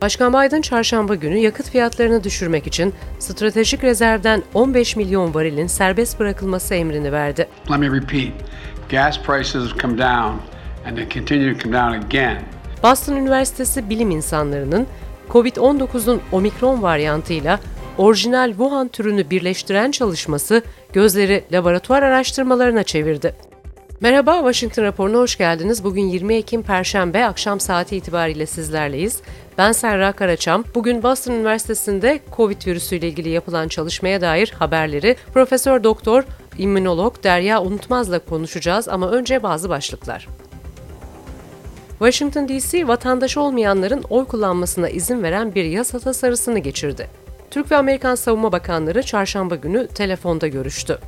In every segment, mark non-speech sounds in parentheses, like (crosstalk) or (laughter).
Başkan Biden çarşamba günü yakıt fiyatlarını düşürmek için stratejik rezervden 15 milyon varilin serbest bırakılması emrini verdi. Let me repeat. Gas prices have come down and they continue to come down again. Boston Üniversitesi bilim insanlarının COVID-19'un omikron varyantıyla orijinal Wuhan türünü birleştiren çalışması gözleri laboratuvar araştırmalarına çevirdi. Merhaba, Washington raporuna hoş geldiniz. Bugün 20 Ekim Perşembe akşam saati itibariyle sizlerleyiz. Ben Serra Karaçam. Bugün Boston Üniversitesi'nde COVID virüsüyle ilgili yapılan çalışmaya dair haberleri Profesör Doktor İmmünolog Derya Unutmaz'la konuşacağız ama önce bazı başlıklar. Washington DC, vatandaş olmayanların oy kullanmasına izin veren bir yasa tasarısını geçirdi. Türk ve Amerikan Savunma Bakanları çarşamba günü telefonda görüştü.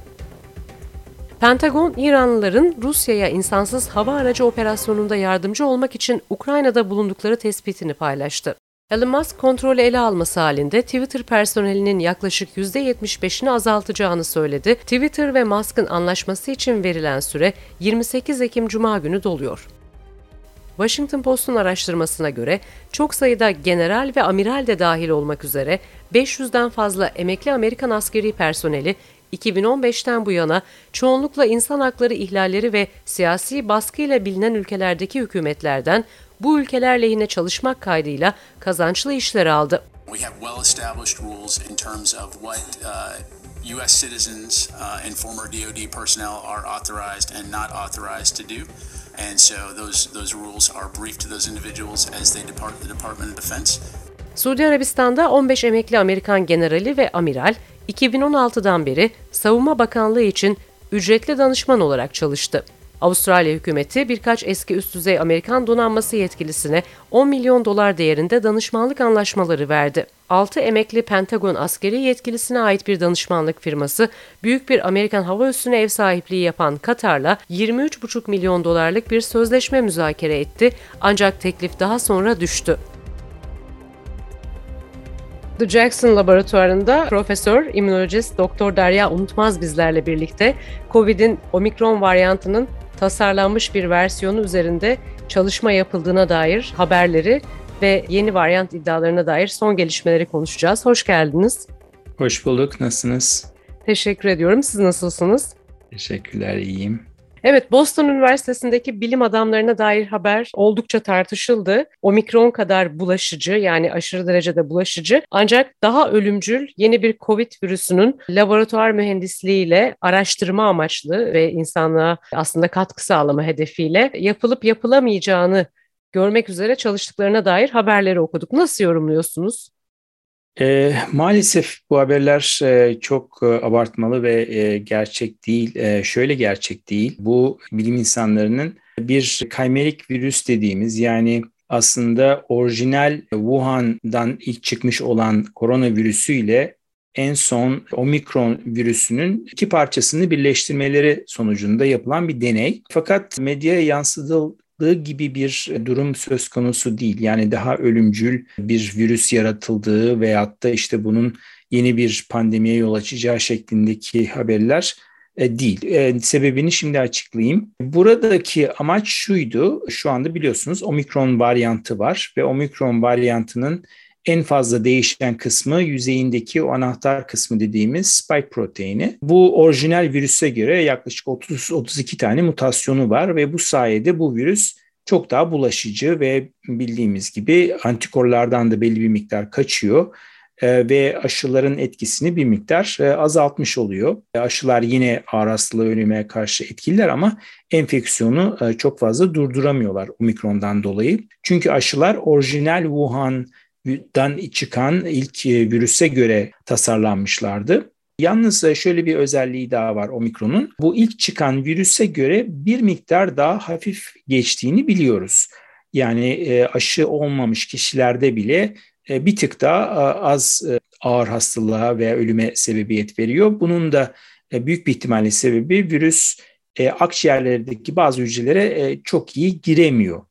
Pentagon, İranlıların Rusya'ya insansız hava aracı operasyonunda yardımcı olmak için Ukrayna'da bulundukları tespitini paylaştı. Elon Musk kontrolü ele alması halinde Twitter personelinin yaklaşık %75'ini azaltacağını söyledi. Twitter ve Musk'ın anlaşması için verilen süre 28 Ekim Cuma günü doluyor. Washington Post'un araştırmasına göre çok sayıda general ve amiral de dahil olmak üzere 500'den fazla emekli Amerikan askeri personeli 2015'ten bu yana çoğunlukla insan hakları ihlalleri ve siyasi baskıyla bilinen ülkelerdeki hükümetlerden bu ülkeler lehine çalışmak kaydıyla kazançlı işler aldı. We have well established rules in terms of what uh, US citizens uh, and former DoD personnel are authorized and not authorized to do. And so those those rules are briefed to those individuals as they depart the Department of Defense. Suudi Arabistan'da 15 emekli Amerikan generali ve amiral 2016'dan beri Savunma Bakanlığı için ücretli danışman olarak çalıştı. Avustralya hükümeti birkaç eski üst düzey Amerikan donanması yetkilisine 10 milyon dolar değerinde danışmanlık anlaşmaları verdi. 6 emekli Pentagon askeri yetkilisine ait bir danışmanlık firması, büyük bir Amerikan hava üssüne ev sahipliği yapan Katar'la 23,5 milyon dolarlık bir sözleşme müzakere etti ancak teklif daha sonra düştü. The Jackson Laboratuvarı'nda Profesör, İmmünolojist Doktor Derya Unutmaz bizlerle birlikte COVID'in omikron varyantının tasarlanmış bir versiyonu üzerinde çalışma yapıldığına dair haberleri ve yeni varyant iddialarına dair son gelişmeleri konuşacağız. Hoş geldiniz. Hoş bulduk. Nasılsınız? Teşekkür ediyorum. Siz nasılsınız? Teşekkürler, iyiyim. Evet, Boston Üniversitesi'ndeki bilim adamlarına dair haber oldukça tartışıldı. Omikron kadar bulaşıcı yani aşırı derecede bulaşıcı ancak daha ölümcül yeni bir COVID virüsünün laboratuvar mühendisliğiyle araştırma amaçlı ve insanlığa aslında katkı sağlama hedefiyle yapılıp yapılamayacağını görmek üzere çalıştıklarına dair haberleri okuduk. Nasıl yorumluyorsunuz? E, maalesef bu haberler e, çok e, abartmalı ve e, gerçek değil. E, şöyle gerçek değil. Bu bilim insanlarının bir kaymerik virüs dediğimiz yani aslında orijinal Wuhan'dan ilk çıkmış olan koronavirüsüyle en son omikron virüsünün iki parçasını birleştirmeleri sonucunda yapılan bir deney. Fakat medyaya yansıdığı gibi bir durum söz konusu değil. Yani daha ölümcül bir virüs yaratıldığı veyahut da işte bunun yeni bir pandemiye yol açacağı şeklindeki haberler e, değil. E, sebebini şimdi açıklayayım. Buradaki amaç şuydu. Şu anda biliyorsunuz omikron varyantı var ve omikron varyantının en fazla değişen kısmı yüzeyindeki o anahtar kısmı dediğimiz spike proteini. Bu orijinal virüse göre yaklaşık 30-32 tane mutasyonu var ve bu sayede bu virüs çok daha bulaşıcı ve bildiğimiz gibi antikorlardan da belli bir miktar kaçıyor e, ve aşıların etkisini bir miktar e, azaltmış oluyor. E, aşılar yine ağır hastalığı ölüme karşı etkililer ama enfeksiyonu çok fazla durduramıyorlar omikrondan dolayı. Çünkü aşılar orijinal Wuhan dan çıkan ilk e, virüse göre tasarlanmışlardı. Yalnız e, şöyle bir özelliği daha var omikronun. Bu ilk çıkan virüse göre bir miktar daha hafif geçtiğini biliyoruz. Yani e, aşı olmamış kişilerde bile bir tık daha az ağır hastalığa veya ölüme sebebiyet veriyor. Bunun da büyük bir ihtimalle sebebi virüs akciğerlerdeki bazı hücrelere çok iyi giremiyor.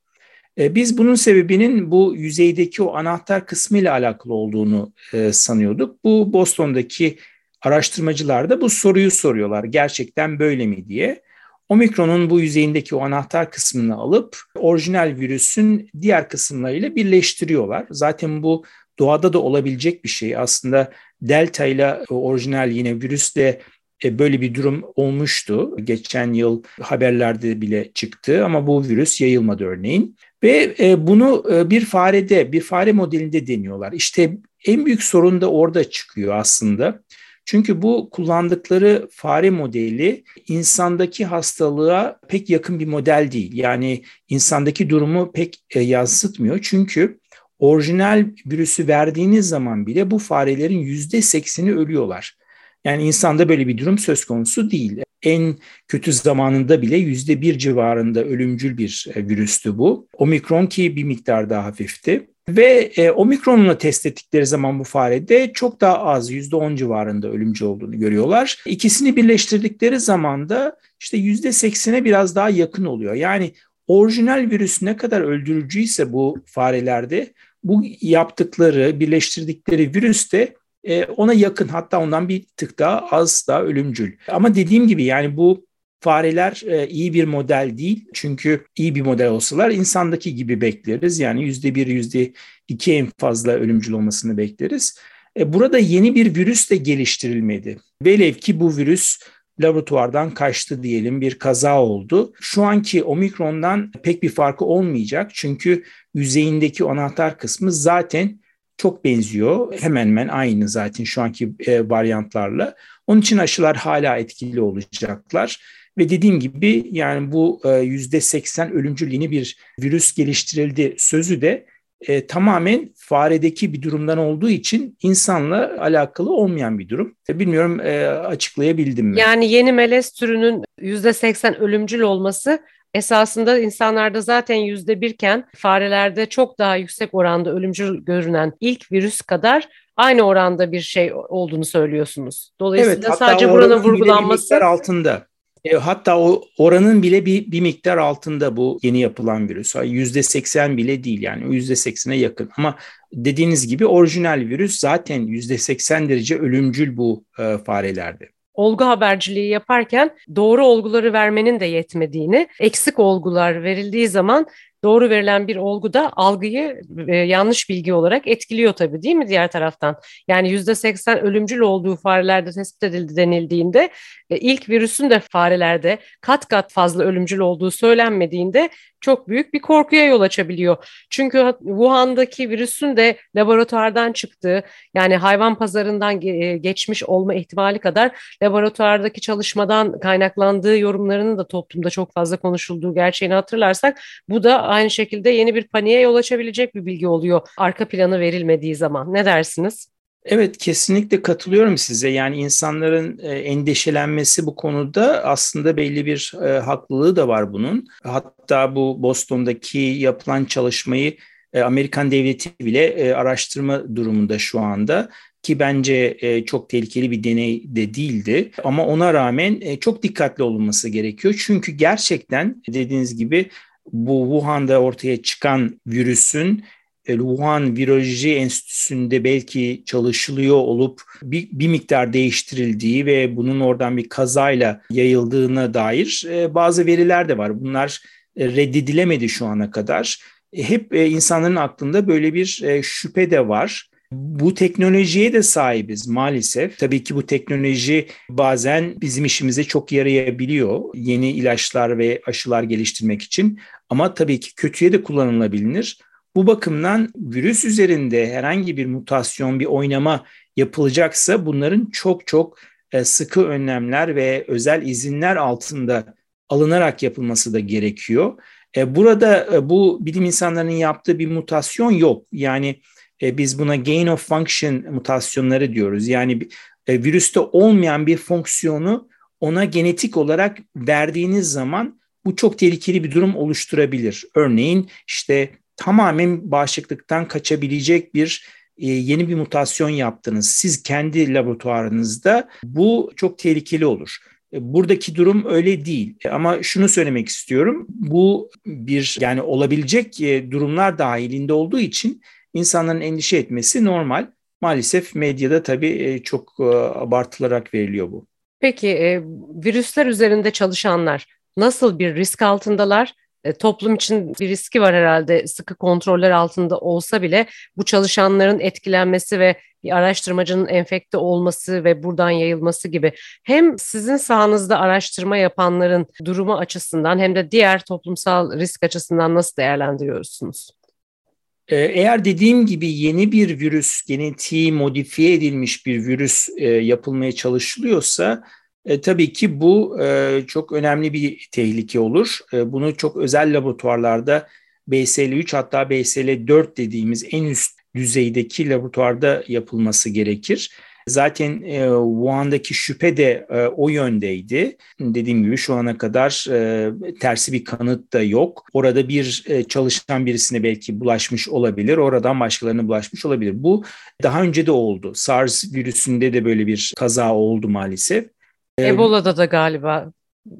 E, biz bunun sebebinin bu yüzeydeki o anahtar kısmı ile alakalı olduğunu e, sanıyorduk. Bu Boston'daki araştırmacılar da bu soruyu soruyorlar. Gerçekten böyle mi diye. Omikron'un bu yüzeyindeki o anahtar kısmını alıp orijinal virüsün diğer kısımlarıyla birleştiriyorlar. Zaten bu doğada da olabilecek bir şey. Aslında delta ile orijinal yine virüsle e, böyle bir durum olmuştu. Geçen yıl haberlerde bile çıktı ama bu virüs yayılmadı örneğin. Ve e, bunu e, bir farede, bir fare modelinde deniyorlar. İşte en büyük sorun da orada çıkıyor aslında. Çünkü bu kullandıkları fare modeli insandaki hastalığa pek yakın bir model değil. Yani insandaki durumu pek yansıtmıyor. Çünkü orijinal virüsü verdiğiniz zaman bile bu farelerin yüzde sekseni ölüyorlar. Yani insanda böyle bir durum söz konusu değil. En kötü zamanında bile yüzde bir civarında ölümcül bir e, virüstü bu. Omikron ki bir miktar daha hafifti. Ve e, omikronla test ettikleri zaman bu farede çok daha az yüzde on civarında ölümcül olduğunu görüyorlar. İkisini birleştirdikleri zaman da işte yüzde seksene biraz daha yakın oluyor. Yani orijinal virüs ne kadar öldürücüyse bu farelerde bu yaptıkları, birleştirdikleri virüs de e, ona yakın hatta ondan bir tık daha az daha ölümcül. Ama dediğim gibi yani bu fareler e, iyi bir model değil. Çünkü iyi bir model olsalar insandaki gibi bekleriz. Yani yüzde bir, yüzde iki en fazla ölümcül olmasını bekleriz. E, burada yeni bir virüs de geliştirilmedi. Velev ki bu virüs laboratuvardan kaçtı diyelim bir kaza oldu. Şu anki omikrondan pek bir farkı olmayacak. Çünkü yüzeyindeki anahtar kısmı zaten çok benziyor. Hemen hemen aynı zaten şu anki e, varyantlarla. Onun için aşılar hala etkili olacaklar. Ve dediğim gibi yani bu yüzde 80 ölümcül yeni bir virüs geliştirildi sözü de e, tamamen faredeki bir durumdan olduğu için insanla alakalı olmayan bir durum. E, bilmiyorum e, açıklayabildim mi? Yani yeni melez türünün %80 ölümcül olması esasında insanlarda zaten yüzde birken farelerde çok daha yüksek oranda ölümcül görünen ilk virüs kadar aynı oranda bir şey olduğunu söylüyorsunuz. Dolayısıyla evet, sadece buranın vurgulanması altında. E, hatta o oranın bile bir, bir miktar altında bu yeni yapılan virüs. Yüzde seksen bile değil yani yüzde seksene yakın. Ama dediğiniz gibi orijinal virüs zaten yüzde seksen derece ölümcül bu e, farelerde olgu haberciliği yaparken doğru olguları vermenin de yetmediğini, eksik olgular verildiği zaman doğru verilen bir olgu da algıyı e, yanlış bilgi olarak etkiliyor tabii değil mi diğer taraftan? Yani yüzde seksen ölümcül olduğu farelerde tespit edildi denildiğinde e, ilk virüsün de farelerde kat kat fazla ölümcül olduğu söylenmediğinde çok büyük bir korkuya yol açabiliyor. Çünkü Wuhan'daki virüsün de laboratuvardan çıktığı yani hayvan pazarından e, geçmiş olma ihtimali kadar laboratuvardaki çalışmadan kaynaklandığı yorumlarının da toplumda çok fazla konuşulduğu gerçeğini hatırlarsak bu da aynı şekilde yeni bir paniğe yol açabilecek bir bilgi oluyor arka planı verilmediği zaman. Ne dersiniz? Evet kesinlikle katılıyorum size. Yani insanların e, endişelenmesi bu konuda aslında belli bir e, haklılığı da var bunun. Hatta bu Boston'daki yapılan çalışmayı e, Amerikan devleti bile araştırma durumunda şu anda ki bence çok tehlikeli bir deney de değildi. Ama ona rağmen çok dikkatli olunması gerekiyor. Çünkü gerçekten dediğiniz gibi bu Wuhan'da ortaya çıkan virüsün Wuhan Viroloji Enstitüsü'nde belki çalışılıyor olup bir, bir miktar değiştirildiği ve bunun oradan bir kazayla yayıldığına dair e, bazı veriler de var. Bunlar e, reddedilemedi şu ana kadar. Hep insanların aklında böyle bir şüphe de var. Bu teknolojiye de sahibiz maalesef. Tabii ki bu teknoloji bazen bizim işimize çok yarayabiliyor. Yeni ilaçlar ve aşılar geliştirmek için. Ama tabii ki kötüye de kullanılabilir. Bu bakımdan virüs üzerinde herhangi bir mutasyon, bir oynama yapılacaksa bunların çok çok e, sıkı önlemler ve özel izinler altında alınarak yapılması da gerekiyor. E, burada e, bu bilim insanlarının yaptığı bir mutasyon yok. Yani biz buna gain of function mutasyonları diyoruz. Yani virüste olmayan bir fonksiyonu ona genetik olarak verdiğiniz zaman bu çok tehlikeli bir durum oluşturabilir. Örneğin işte tamamen bağışıklıktan kaçabilecek bir e, yeni bir mutasyon yaptınız. Siz kendi laboratuvarınızda bu çok tehlikeli olur. E, buradaki durum öyle değil. E, ama şunu söylemek istiyorum. Bu bir yani olabilecek durumlar dahilinde olduğu için insanların endişe etmesi normal. Maalesef medyada tabii çok abartılarak veriliyor bu. Peki virüsler üzerinde çalışanlar nasıl bir risk altındalar? E, toplum için bir riski var herhalde sıkı kontroller altında olsa bile bu çalışanların etkilenmesi ve bir araştırmacının enfekte olması ve buradan yayılması gibi hem sizin sahanızda araştırma yapanların durumu açısından hem de diğer toplumsal risk açısından nasıl değerlendiriyorsunuz? Ee, eğer dediğim gibi yeni bir virüs, genetiği modifiye edilmiş bir virüs e, yapılmaya çalışılıyorsa e, tabii ki bu e, çok önemli bir tehlike olur. E, bunu çok özel laboratuvarlarda BSL-3 hatta BSL-4 dediğimiz en üst düzeydeki laboratuvarda yapılması gerekir. Zaten e, Wuhan'daki şüphe de e, o yöndeydi. Dediğim gibi şu ana kadar e, tersi bir kanıt da yok. Orada bir e, çalışan birisine belki bulaşmış olabilir. Oradan başkalarına bulaşmış olabilir. Bu daha önce de oldu. SARS virüsünde de böyle bir kaza oldu maalesef. Ebola'da da galiba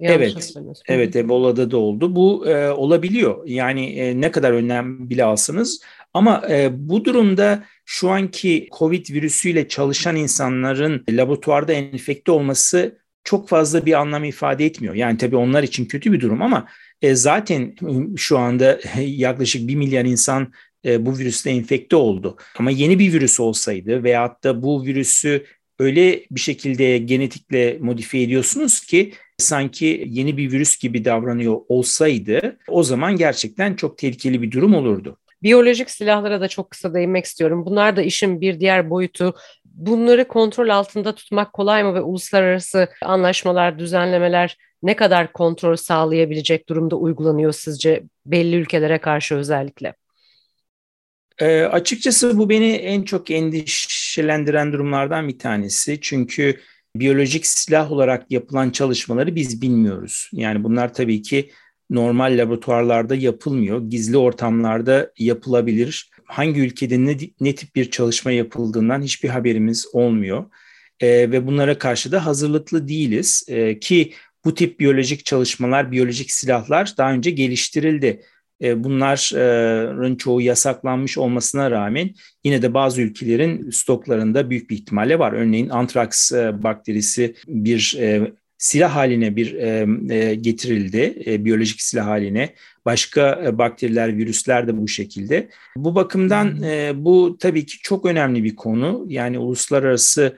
evet, evet Ebola'da da oldu. Bu e, olabiliyor. Yani e, ne kadar önlem bile alsanız. Ama e, bu durumda şu anki Covid virüsüyle çalışan insanların laboratuvarda enfekte olması çok fazla bir anlam ifade etmiyor. Yani tabii onlar için kötü bir durum ama e, zaten şu anda (laughs) yaklaşık 1 milyar insan e, bu virüsle enfekte oldu. Ama yeni bir virüs olsaydı veyahut da bu virüsü öyle bir şekilde genetikle modifiye ediyorsunuz ki sanki yeni bir virüs gibi davranıyor olsaydı o zaman gerçekten çok tehlikeli bir durum olurdu. Biyolojik silahlara da çok kısa değinmek istiyorum. Bunlar da işin bir diğer boyutu. Bunları kontrol altında tutmak kolay mı ve uluslararası anlaşmalar, düzenlemeler ne kadar kontrol sağlayabilecek durumda uygulanıyor sizce belli ülkelere karşı özellikle? E, açıkçası bu beni en çok endişelendiren durumlardan bir tanesi. Çünkü biyolojik silah olarak yapılan çalışmaları biz bilmiyoruz. Yani bunlar tabii ki normal laboratuvarlarda yapılmıyor. Gizli ortamlarda yapılabilir. Hangi ülkede ne, ne tip bir çalışma yapıldığından hiçbir haberimiz olmuyor. E, ve bunlara karşı da hazırlıklı değiliz. E, ki bu tip biyolojik çalışmalar, biyolojik silahlar daha önce geliştirildi. E, bunların çoğu yasaklanmış olmasına rağmen yine de bazı ülkelerin stoklarında büyük bir ihtimalle var. Örneğin antraks e, bakterisi bir e, silah haline bir getirildi, biyolojik silah haline. Başka bakteriler, virüsler de bu şekilde. Bu bakımdan bu tabii ki çok önemli bir konu. Yani uluslararası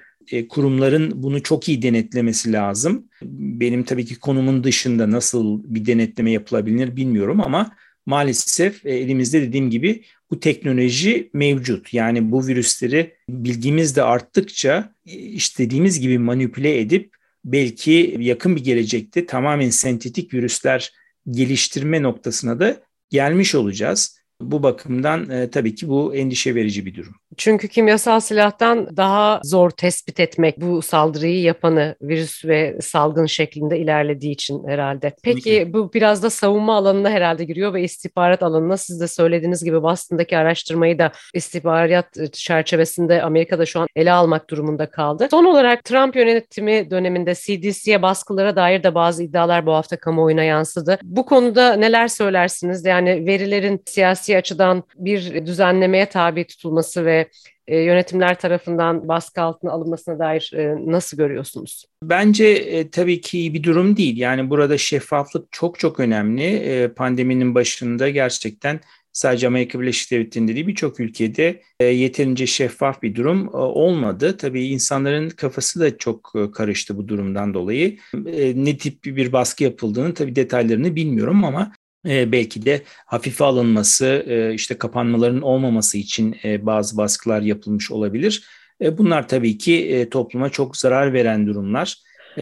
kurumların bunu çok iyi denetlemesi lazım. Benim tabii ki konumun dışında nasıl bir denetleme yapılabilir bilmiyorum ama maalesef e, elimizde dediğim gibi bu teknoloji mevcut. Yani bu virüsleri bilgimiz de arttıkça e, istediğimiz gibi manipüle edip belki yakın bir gelecekte tamamen sentetik virüsler geliştirme noktasına da gelmiş olacağız. Bu bakımdan e, tabii ki bu endişe verici bir durum. Çünkü kimyasal silahtan daha zor tespit etmek bu saldırıyı yapanı virüs ve salgın şeklinde ilerlediği için herhalde. Peki bu biraz da savunma alanına herhalde giriyor ve istihbarat alanına siz de söylediğiniz gibi Boston'daki araştırmayı da istihbarat çerçevesinde Amerika'da şu an ele almak durumunda kaldı. Son olarak Trump yönetimi döneminde CDC'ye baskılara dair de bazı iddialar bu hafta kamuoyuna yansıdı. Bu konuda neler söylersiniz? Yani verilerin siyasi açıdan bir düzenlemeye tabi tutulması ve e, yönetimler tarafından baskı altına alınmasına dair e, nasıl görüyorsunuz? Bence e, tabii ki bir durum değil. Yani burada şeffaflık çok çok önemli. E, pandeminin başında gerçekten sadece Amerika Birleşik Devletleri'nde değil birçok ülkede e, yeterince şeffaf bir durum e, olmadı. Tabii insanların kafası da çok e, karıştı bu durumdan dolayı. E, ne tip bir baskı yapıldığını tabii detaylarını bilmiyorum ama e, belki de hafife alınması, e, işte kapanmaların olmaması için e, bazı baskılar yapılmış olabilir. E, bunlar tabii ki topluma çok zarar veren durumlar.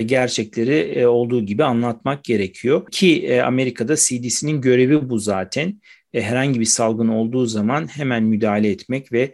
Gerçekleri olduğu gibi anlatmak gerekiyor. Ki Amerika'da CDC'nin görevi bu zaten. Herhangi bir salgın olduğu zaman hemen müdahale etmek ve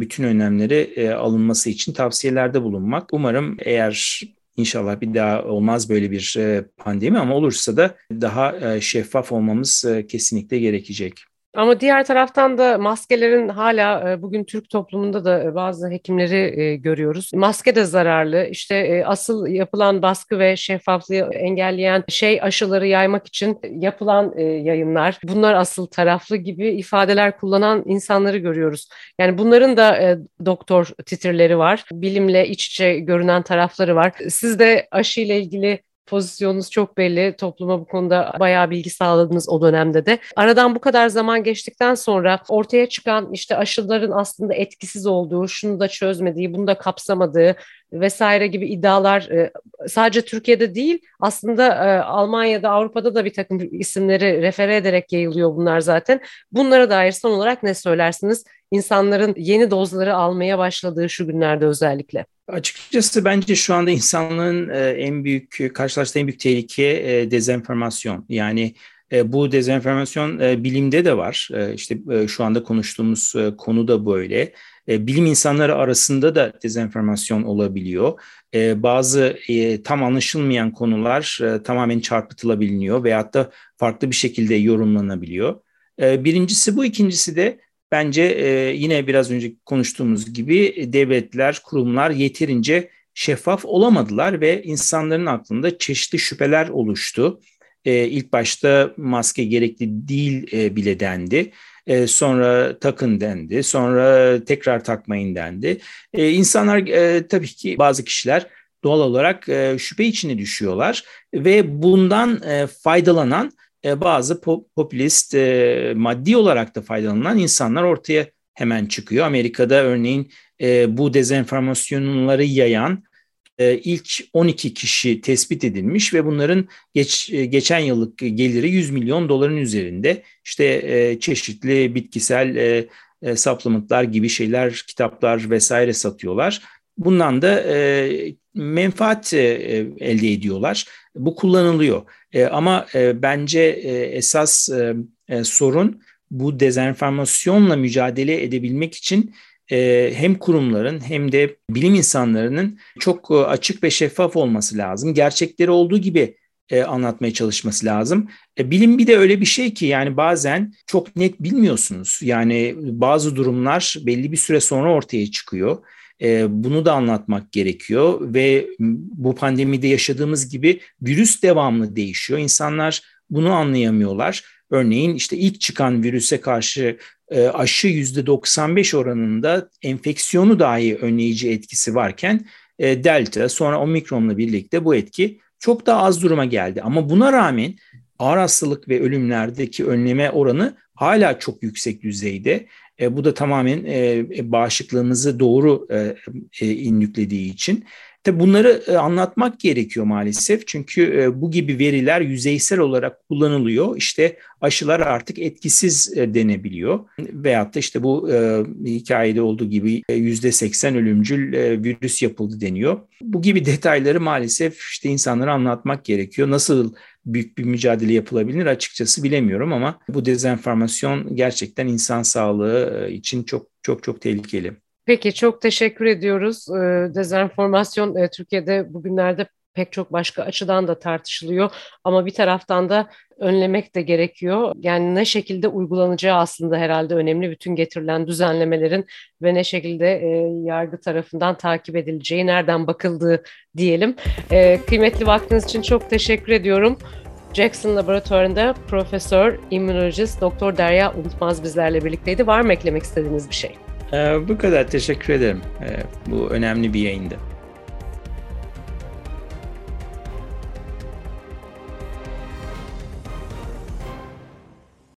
bütün önlemleri alınması için tavsiyelerde bulunmak. Umarım eğer İnşallah bir daha olmaz böyle bir e, pandemi ama olursa da daha e, şeffaf olmamız e, kesinlikle gerekecek. Ama diğer taraftan da maskelerin hala e, bugün Türk toplumunda da e, bazı hekimleri e, görüyoruz. Maske de zararlı. İşte asıl yapılan baskı ve şeffaflığı engelleyen şey aşıları yaymak için yapılan yayınlar. Bunlar asıl taraflı gibi ifadeler kullanan insanları görüyoruz. Yani bunların da doktor titirleri var. Bilimle iç içe görünen tarafları var. Siz de aşı ile ilgili pozisyonunuz çok belli. Topluma bu konuda bayağı bilgi sağladınız o dönemde de. Aradan bu kadar zaman geçtikten sonra ortaya çıkan işte aşıların aslında etkisiz olduğu, şunu da çözmediği, bunu da kapsamadığı vesaire gibi iddialar e, sadece Türkiye'de değil aslında e, Almanya'da Avrupa'da da bir takım isimleri refere ederek yayılıyor bunlar zaten. Bunlara dair son olarak ne söylersiniz? İnsanların yeni dozları almaya başladığı şu günlerde özellikle. Açıkçası bence şu anda insanlığın e, en büyük karşılaştığı en büyük tehlike dezenformasyon. Yani bu dezenformasyon bilimde de var. İşte şu anda konuştuğumuz konu da böyle. E, bilim insanları arasında da dezenformasyon olabiliyor. E, bazı e, tam anlaşılmayan konular e, tamamen çarpıtılabiliyor veyahut da farklı bir şekilde yorumlanabiliyor. E, birincisi bu, ikincisi de bence e, yine biraz önce konuştuğumuz gibi devletler, kurumlar yeterince şeffaf olamadılar ve insanların aklında çeşitli şüpheler oluştu. E, ilk başta maske gerekli değil e, bile dendi. E, sonra takın dendi. Sonra tekrar takmayın dendi. E, insanlar e, tabii ki bazı kişiler doğal olarak e, şüphe içine düşüyorlar ve bundan e, faydalanan e, bazı pop, popülist e, maddi olarak da faydalanan insanlar ortaya hemen çıkıyor. Amerika'da örneğin e, bu dezenformasyonları yayan ilk 12 kişi tespit edilmiş ve bunların geç, geçen yıllık geliri 100 milyon doların üzerinde. İşte çeşitli bitkisel e, supplementlar gibi şeyler, kitaplar vesaire satıyorlar. Bundan da e, menfaat e, elde ediyorlar. Bu kullanılıyor. E, ama e, bence e, esas e, e, sorun bu dezenformasyonla mücadele edebilmek için e, hem kurumların hem de bilim insanlarının çok e, açık ve şeffaf olması lazım. Gerçekleri olduğu gibi e, anlatmaya çalışması lazım. bilim bir de öyle bir şey ki yani bazen çok net bilmiyorsunuz. Yani bazı durumlar belli bir süre sonra ortaya çıkıyor. Bunu da anlatmak gerekiyor ve bu pandemide yaşadığımız gibi virüs devamlı değişiyor. İnsanlar bunu anlayamıyorlar. Örneğin işte ilk çıkan virüse karşı e, aşı %95 oranında enfeksiyonu dahi önleyici etkisi varken e, delta sonra omikronla birlikte bu etki çok daha az duruma geldi. Ama buna rağmen ağır hastalık ve ölümlerdeki önleme oranı hala çok yüksek düzeyde. E, bu da tamamen e, bağışıklığımızı doğru e, e, inyüklediği için. Tabi bunları e, anlatmak gerekiyor maalesef çünkü e, bu gibi veriler yüzeysel olarak kullanılıyor. İşte aşılar artık etkisiz e, denebiliyor veyahut da işte bu hikayede olduğu gibi yüzde seksen ölümcül virüs yapıldı deniyor. Bu gibi detayları maalesef işte insanlara anlatmak gerekiyor. Nasıl büyük bir mücadele yapılabilir açıkçası bilemiyorum ama bu dezenformasyon gerçekten insan sağlığı için çok çok çok tehlikeli. Peki çok teşekkür ediyoruz. Ee, dezenformasyon e, Türkiye'de bugünlerde pek çok başka açıdan da tartışılıyor ama bir taraftan da önlemek de gerekiyor. Yani ne şekilde uygulanacağı aslında herhalde önemli bütün getirilen düzenlemelerin ve ne şekilde e, yargı tarafından takip edileceği, nereden bakıldığı diyelim. E, kıymetli vaktiniz için çok teşekkür ediyorum. Jackson Laboratuvarı'nda Profesör, İmmünolojist Doktor Derya Unutmaz bizlerle birlikteydi. Var mı eklemek istediğiniz bir şey? Ee, bu kadar teşekkür ederim. Ee, bu önemli bir yayındı.